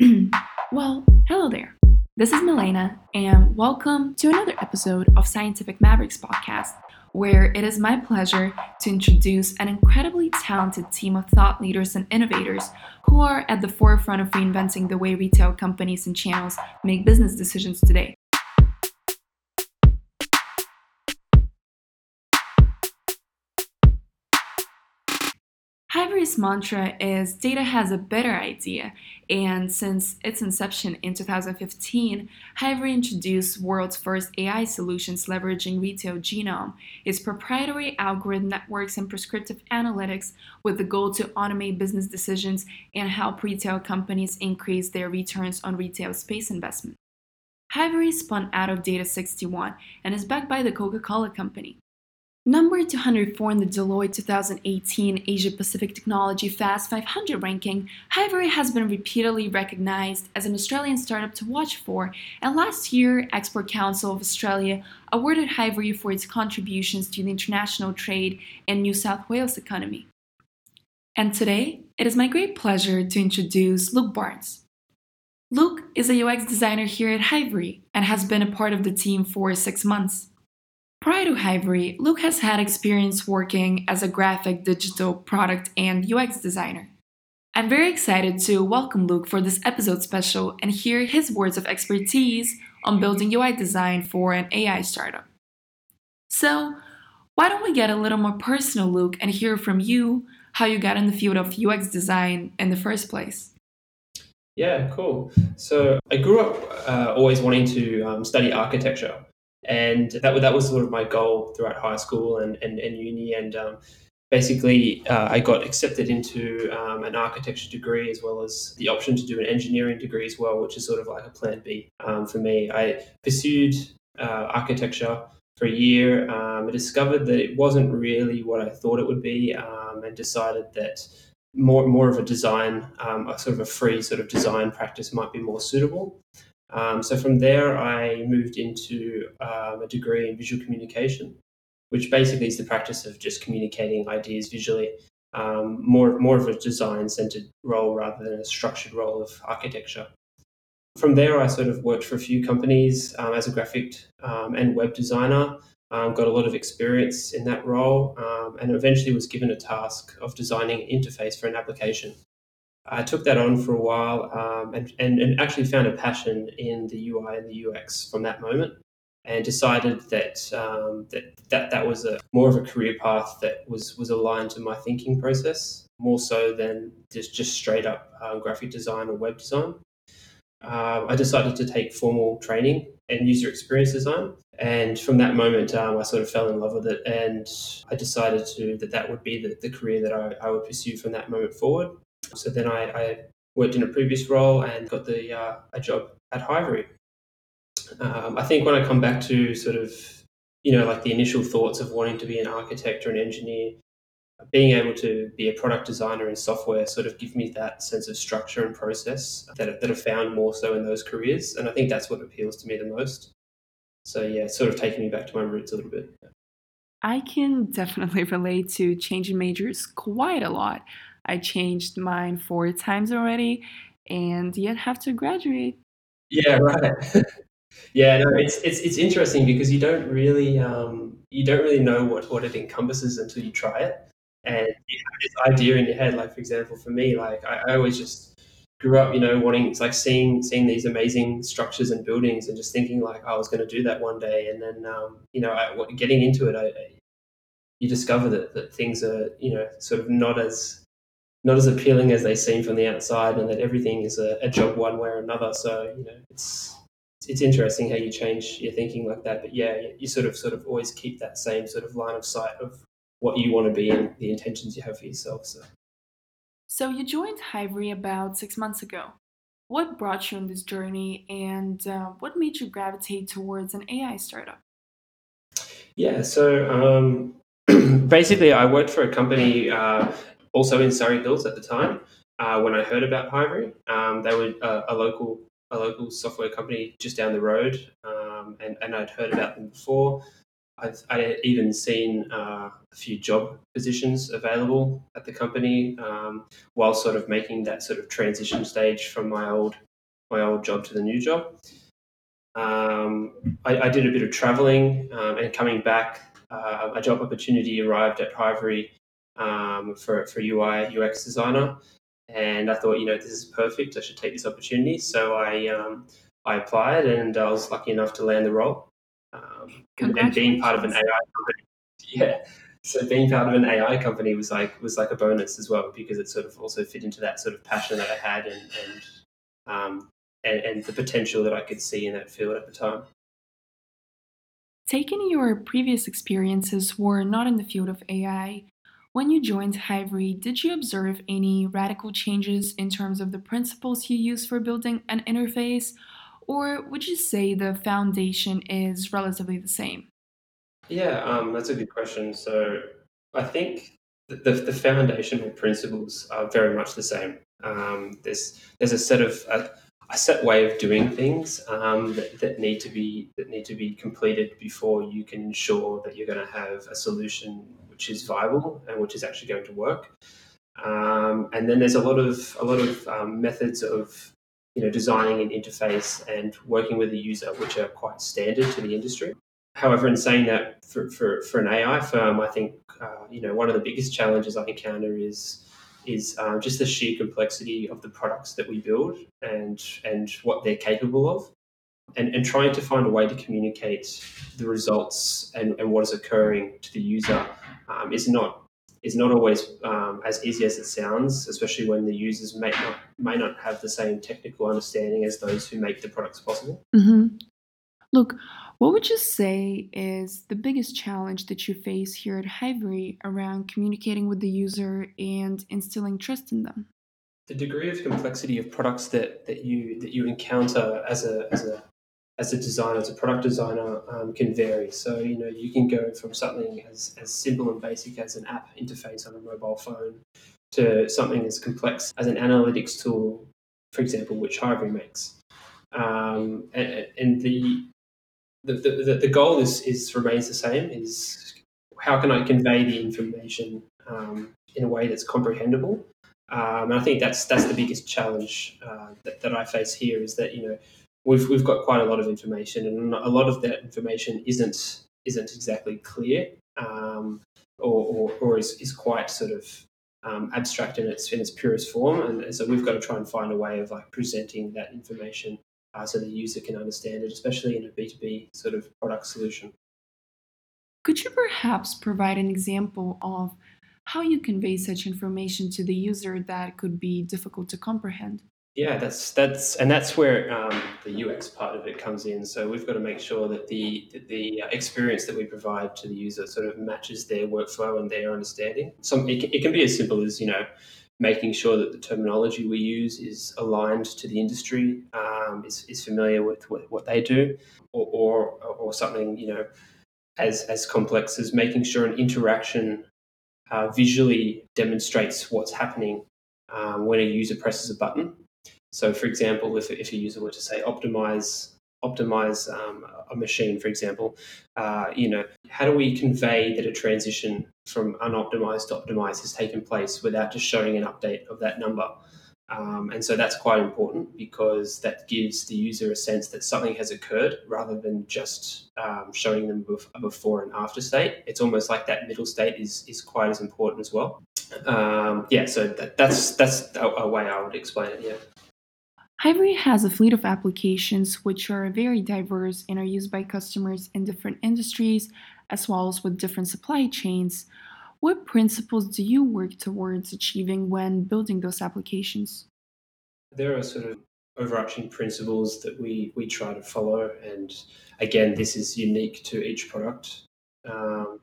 well, hello there. This is Milena, and welcome to another episode of Scientific Mavericks podcast, where it is my pleasure to introduce an incredibly talented team of thought leaders and innovators who are at the forefront of reinventing the way retail companies and channels make business decisions today. Hivery's mantra is data has a better idea, and since its inception in 2015, Hivery introduced world's first AI solutions leveraging retail genome, its proprietary algorithm networks and prescriptive analytics with the goal to automate business decisions and help retail companies increase their returns on retail space investment. Hivery spun out of Data 61 and is backed by the Coca-Cola Company. Number 204 in the Deloitte 2018 Asia Pacific Technology Fast 500 ranking, Hivery has been repeatedly recognized as an Australian startup to watch for, and last year, Export Council of Australia awarded Hivery for its contributions to the international trade and New South Wales economy. And today, it is my great pleasure to introduce Luke Barnes. Luke is a UX designer here at Hivery and has been a part of the team for six months. Prior to Hivery, Luke has had experience working as a graphic digital product and UX designer. I'm very excited to welcome Luke for this episode special and hear his words of expertise on building UI design for an AI startup. So, why don't we get a little more personal, Luke, and hear from you how you got in the field of UX design in the first place? Yeah, cool. So I grew up uh, always wanting to um, study architecture and that that was sort of my goal throughout high school and and, and uni and um, basically uh, I got accepted into um, an architecture degree as well as the option to do an engineering degree as well, which is sort of like a plan B um, for me. I pursued uh, architecture for a year. Um, I discovered that it wasn't really what I thought it would be, um, and decided that more more of a design, um, a sort of a free sort of design practice might be more suitable. Um, so from there, I moved into um, a degree in visual communication, which basically is the practice of just communicating ideas visually. Um, more more of a design centered role rather than a structured role of architecture. From there, I sort of worked for a few companies um, as a graphic um, and web designer. Um, got a lot of experience in that role, and eventually was given a task of designing an interface for an application. I took that on for a while um, and, and, and, actually found a passion in the UI and the UX from that moment and decided that um, that, that that was a more of a career path that was was aligned to my thinking process more so than just just straight up um, graphic design or web design. Uh, I decided to take formal training in user experience design, and from that moment, um, I sort of fell in love with it, and I decided to that that would be the, the career that I, I would pursue from that moment forward. So then I, I worked in a previous role and got the uh, a job at Hivery. Um, I think when I come back to sort of you know like the initial thoughts of wanting to be an architect or an engineer, being able to be a product designer in software sort of give me that sense of structure and process that, that I found more so in those careers, and I think that's what appeals to me the most. So yeah, sort of taking me back to my roots a little bit. I can definitely relate to changing majors quite a lot. I changed mine four times already and yet have to graduate. Yeah, right. yeah, no, it's it's it's interesting because you don't really um, you don't really know what what it encompasses until you try it, and you have this idea in your head. Like for example, for me, like I, I always just grew up, you know, wanting it's like seeing seeing these amazing structures and buildings and just thinking like oh, I was going to do that one day, and then um, you know, I, getting into it, I, you discover that that things are you know sort of not as not as appealing as they seem from the outside, and that everything is a, a job one way or another. So you know, it's it's interesting how you change your thinking like that. But yeah, you sort of sort of always keep that same sort of line of sight of what you want to be and the intentions you have for yourself. So. So you joined Hivery about six months ago. What brought you on this journey, and uh, what made you gravitate towards an AI startup? Yeah, so um, basically, I worked for a company uh, also in Surry Hills at the time. Uh, when I heard about Hivery, um, they were uh, a local a local software company just down the road, um, and, and I'd heard about them before. I've I even seen uh, a few job positions available at the company um, while sort of making that sort of transition stage from my old my old job to the new job. Um, I, I, did a bit of traveling um, and coming back. Uh, a job opportunity arrived at Hivery um, for for UI UX designer, and I thought, you know, this is perfect. I should take this opportunity. So I um, I applied, and I was lucky enough to land the role. Um, and being part of an AI company, yeah. So being part of an AI company was like was like a bonus as well because it sort of also fit into that sort of passion that I had and and um, and, and the potential that I could see in that field at the time. Taking your previous experiences were not in the field of AI. When you joined Hivery, did you observe any radical changes in terms of the principles you use for building an interface, or would you say the foundation is relatively the same? Yeah, um, that's a good question. So I think the, the, the foundational principles are very much the same. Um, there's there's a set of a, a set way of doing things um, that, that need to be that need to be completed before you can ensure that you're going to have a solution which is viable and which is actually going to work. Um, and then there's a lot of a lot of um, methods of you know, designing an interface and working with the user, which are quite standard to the industry. However, in saying that, for, for, for an AI firm, I think uh, you know one of the biggest challenges I encounter is is um, just the sheer complexity of the products that we build and and what they're capable of, and, and trying to find a way to communicate the results and, and what is occurring to the user um, is not is not always um, as easy as it sounds, especially when the users may not may not have the same technical understanding as those who make the products possible. Mm-hmm. Look, what would you say is the biggest challenge that you face here at Hivery around communicating with the user and instilling trust in them? The degree of complexity of products that, that you that you encounter as a as a as a designer, as a product designer, um, can vary. So, you know, you can go from something as, as simple and basic as an app interface on a mobile phone to something as complex as an analytics tool, for example, which Hivery makes. Um, and, and the, the, the, the goal is, is remains the same is how can I convey the information um, in a way that's comprehensible? Um, and I think that's that's the biggest challenge uh, that, that I face here is that you know we've we've got quite a lot of information, and a lot of that information isn't isn't exactly clear, um, or, or, or is, is quite sort of um, abstract in its in its purest form, and so we've got to try and find a way of like presenting that information uh, so the user can understand it, especially in a B two B sort of product solution. Could you perhaps provide an example of how you convey such information to the user that could be difficult to comprehend? Yeah, that's that's and that's where um, the UX part of it comes in. So we've got to make sure that the the experience that we provide to the user sort of matches their workflow and their understanding. So it, it can be as simple as you know making sure that the terminology we use is aligned to the industry, um, is, is familiar with what, what they do, or, or or something you know as as complex as making sure an interaction uh, visually demonstrates what's happening um, when a user presses a button so, for example, if, if a user were to say optimize optimize um, a machine, for example, uh, you know, how do we convey that a transition from unoptimized to optimized has taken place without just showing an update of that number? Um, and so that's quite important because that gives the user a sense that something has occurred rather than just um, showing them a before and after state. It's almost like that middle state is, is quite as important as well. Um, yeah, so that, that's that's a, a way I would explain it. Yeah. Hivery has a fleet of applications which are very diverse and are used by customers in different industries as well as with different supply chains. What principles do you work towards achieving when building those applications? There are sort of overarching principles that we, we try to follow, and again, this is unique to each product um,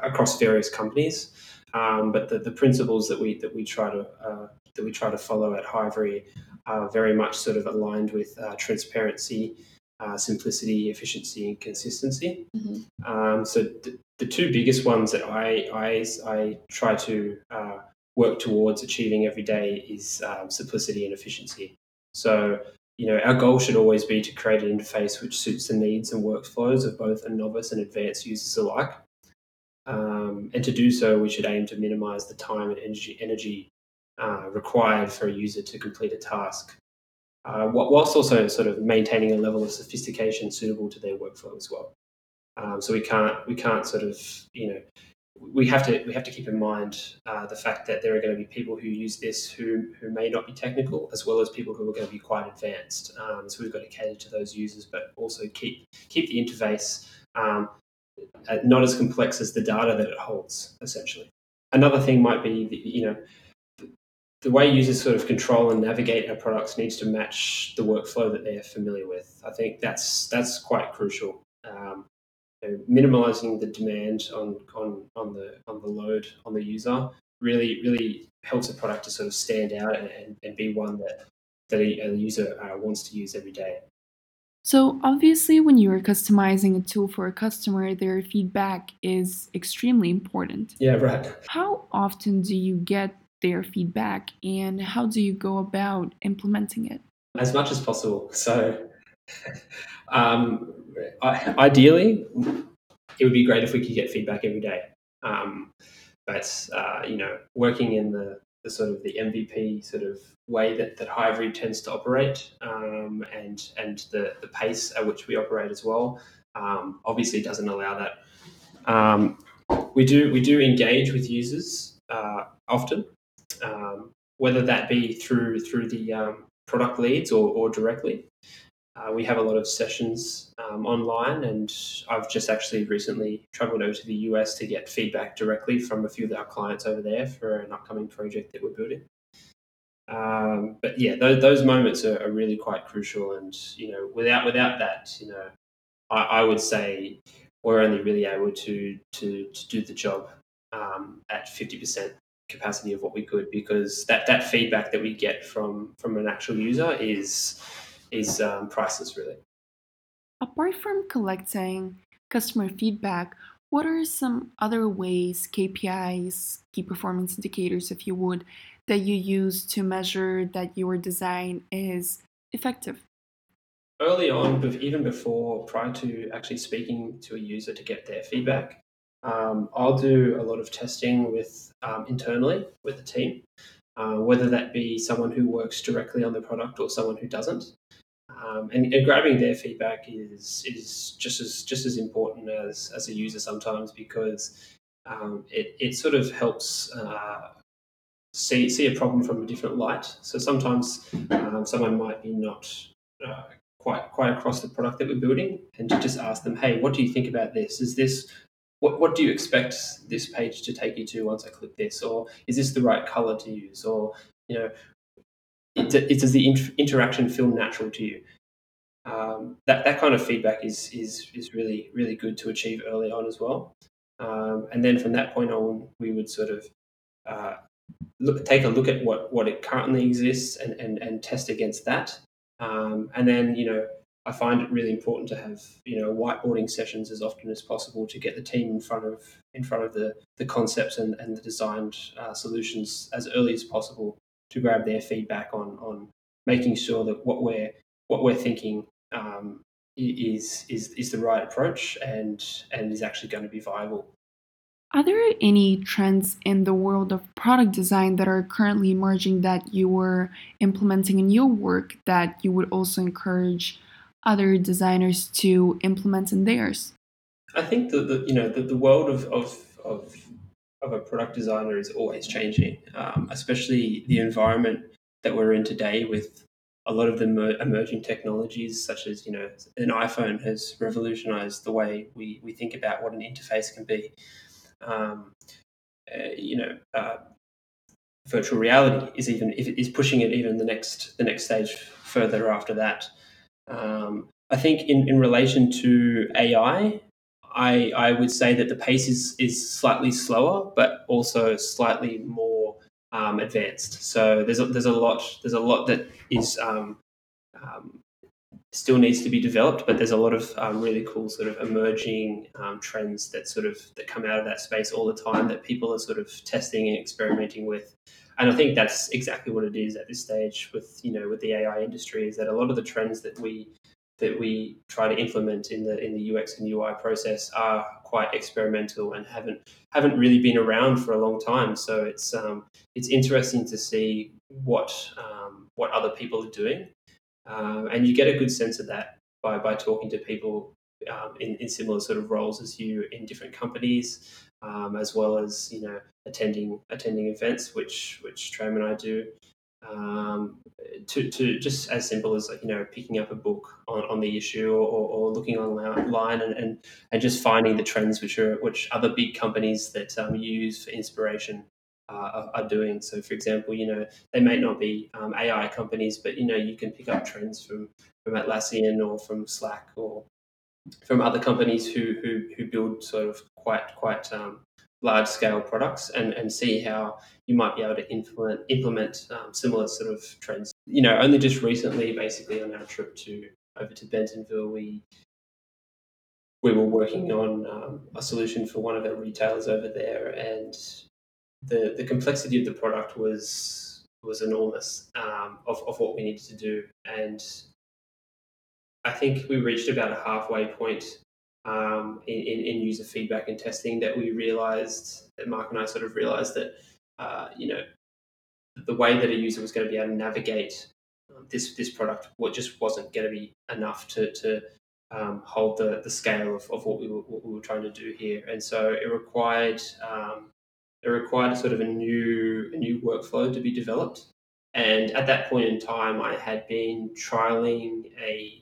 across various companies. Um, but the, the principles that we that we try to uh, that we try to follow at Hivery are very much sort of aligned with uh, transparency, uh, simplicity, efficiency, and consistency. Mm-hmm. Um, so th- the two biggest ones that I I, I try to uh, work towards achieving every day is um, simplicity and efficiency. So you know, our goal should always be to create an interface which suits the needs and workflows of both a novice and advanced users alike. Um, and to do so, we should aim to minimize the time and energy, energy uh, required for a user to complete a task, uh, whilst also sort of maintaining a level of sophistication suitable to their workflow as well. Um, so we can't we can't sort of you know we have to we have to keep in mind uh, the fact that there are going to be people who use this who who may not be technical, as well as people who are going to be quite advanced. Um, so we've got to cater to those users, but also keep keep the interface um, not as complex as the data that it holds. Essentially, another thing might be you know the way users sort of control and navigate our products needs to match the workflow that they're familiar with. I think that's that's quite crucial. Um, know, minimizing the demand on, on, on, the, on the load on the user really, really helps a product to sort of stand out and, and, and be one that, that a, a user uh, wants to use every day. So, obviously, when you are customizing a tool for a customer, their feedback is extremely important. Yeah, right. How often do you get their feedback and how do you go about implementing it? As much as possible. So, um, ideally, it would be great if we could get feedback every day. Um, but uh, you know, working in the, the sort of the MVP sort of way that that Hivery tends to operate, um, and and the the pace at which we operate as well, um, obviously doesn't allow that. Um, we do we do engage with users uh, often, um, whether that be through through the um, product leads or, or directly. Uh, we have a lot of sessions um, online, and I've just actually recently traveled over to the US to get feedback directly from a few of our clients over there for an upcoming project that we're building. Um, but yeah, those, those moments are, are, really quite crucial, and you know, without without that, you know, I, I would say we're only really able to to, to do the job um, at fifty percent capacity of what we could, because that that feedback that we get from from an actual user is is um, priceless, really. Apart from collecting customer feedback, what are some other ways, KPIs, key performance indicators, if you would, that you use to measure that your design is effective? Early on, even before, prior to actually speaking to a user to get their feedback, um, I'll do a lot of testing with um, internally with the team, uh, whether that be someone who works directly on the product or someone who doesn't. Um, and, and, grabbing their feedback is is just as just as important as as a user sometimes because um, it it sort of helps uh, see see a problem from a different light. So sometimes um, someone might be not uh, quite quite across the product that we're building, and to just ask them, hey, what do you think about this? Is this what, what do you expect this page to take you to once I click this? Or is this the right color to use? Or, you know, it, it, does the inter- interaction feel natural to you? Um, that, that kind of feedback is, is, is really, really good to achieve early on as well. Um, and then from that point on, we would sort of uh, look, take a look at what, what it currently exists and, and, and test against that. Um, and then, you know, I find it really important to have you know whiteboarding sessions as often as possible to get the team in front of in front of the the concepts and, and the designed uh, solutions as early as possible to grab their feedback on on making sure that what we're what we're thinking um, is is is the right approach and and is actually going to be viable. Are there any trends in the world of product design that are currently emerging that you are implementing in your work that you would also encourage other designers to implement in theirs? I think that the you know the, the world of, of of of a product designer is always changing, um, especially the environment that we're in today with a lot of the emerging technologies, such as you know, an iPhone has revolutionized the way we, we think about what an interface can be. Um, uh, you know, uh, virtual reality is even is pushing it even the next the next stage further after that. Um, I think in, in relation to AI, I, I would say that the pace is, is slightly slower, but also slightly more um, advanced. So there's a, there's a lot there's a lot that is um, um, still needs to be developed, but there's a lot of um, really cool sort of emerging um, trends that sort of that come out of that space all the time that people are sort of testing and experimenting with. And I think that's exactly what it is at this stage with you know with the AI industry is that a lot of the trends that we that we try to implement in the in the UX and UI process are quite experimental and haven't haven't really been around for a long time. So it's um, it's interesting to see what um, what other people are doing, um, and you get a good sense of that by by talking to people um, in, in similar sort of roles as you in different companies, um, as well as you know attending attending events, which which Tram and I do. Um, to, to just as simple as you know picking up a book on, on the issue or, or looking online and, and, and just finding the trends which are which other big companies that um, use for inspiration uh, are, are, doing. So, for example, you know they may not be um, AI companies, but you know you can pick up trends from from Atlassian or from Slack or from other companies who who, who build sort of quite quite um, large scale products and, and see how you might be able to implement implement um, similar sort of trends. You know, only just recently, basically on our trip to over to Bentonville, we we were working on um, a solution for one of our retailers over there, and the the complexity of the product was was enormous um, of, of what we needed to do, and I think we reached about a halfway point um, in, in, user feedback and testing that we realized that Mark and I sort of realized that uh, you know the way that a user was going to be able to navigate um, this this product what just wasn't going to be enough to to um, hold the, the scale of, of what we were what we were trying to do here. And so it required um, it required sort of a new a new workflow to be developed. And at that point in time I had been trialing a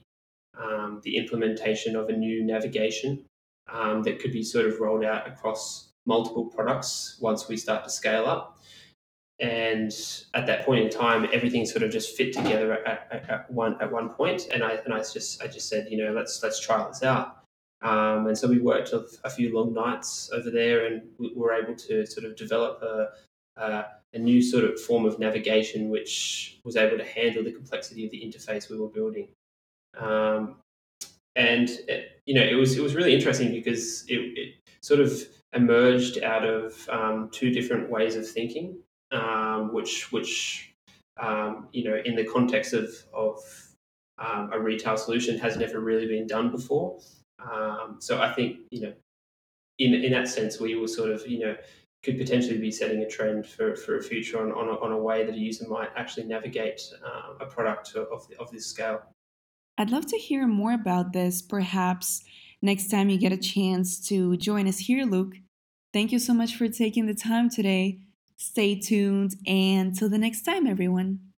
um, the implementation of a new navigation um, that could be sort of rolled out across multiple products once we start to scale up. And at that point in time, everything sort of just fit together at, at, at one at one point. And I and I just I just said, you know, let's let's try this out. Um, and so we worked a few long nights over there, and we were able to sort of develop a, a, a new sort of form of navigation, which was able to handle the complexity of the interface we were building. Um, and it, you know, it was it was really interesting because it, it sort of emerged out of um, two different ways of thinking, um, which which um, you know, in the context of of um, a retail solution, has never really been done before. Um, so I think you know, in in that sense, we were sort of you know could potentially be setting a trend for, for a future on, on, a, on a way that a user might actually navigate uh, a product of, of this scale. I'd love to hear more about this, perhaps next time you get a chance to join us here, Luke. Thank you so much for taking the time today. Stay tuned, and till the next time, everyone.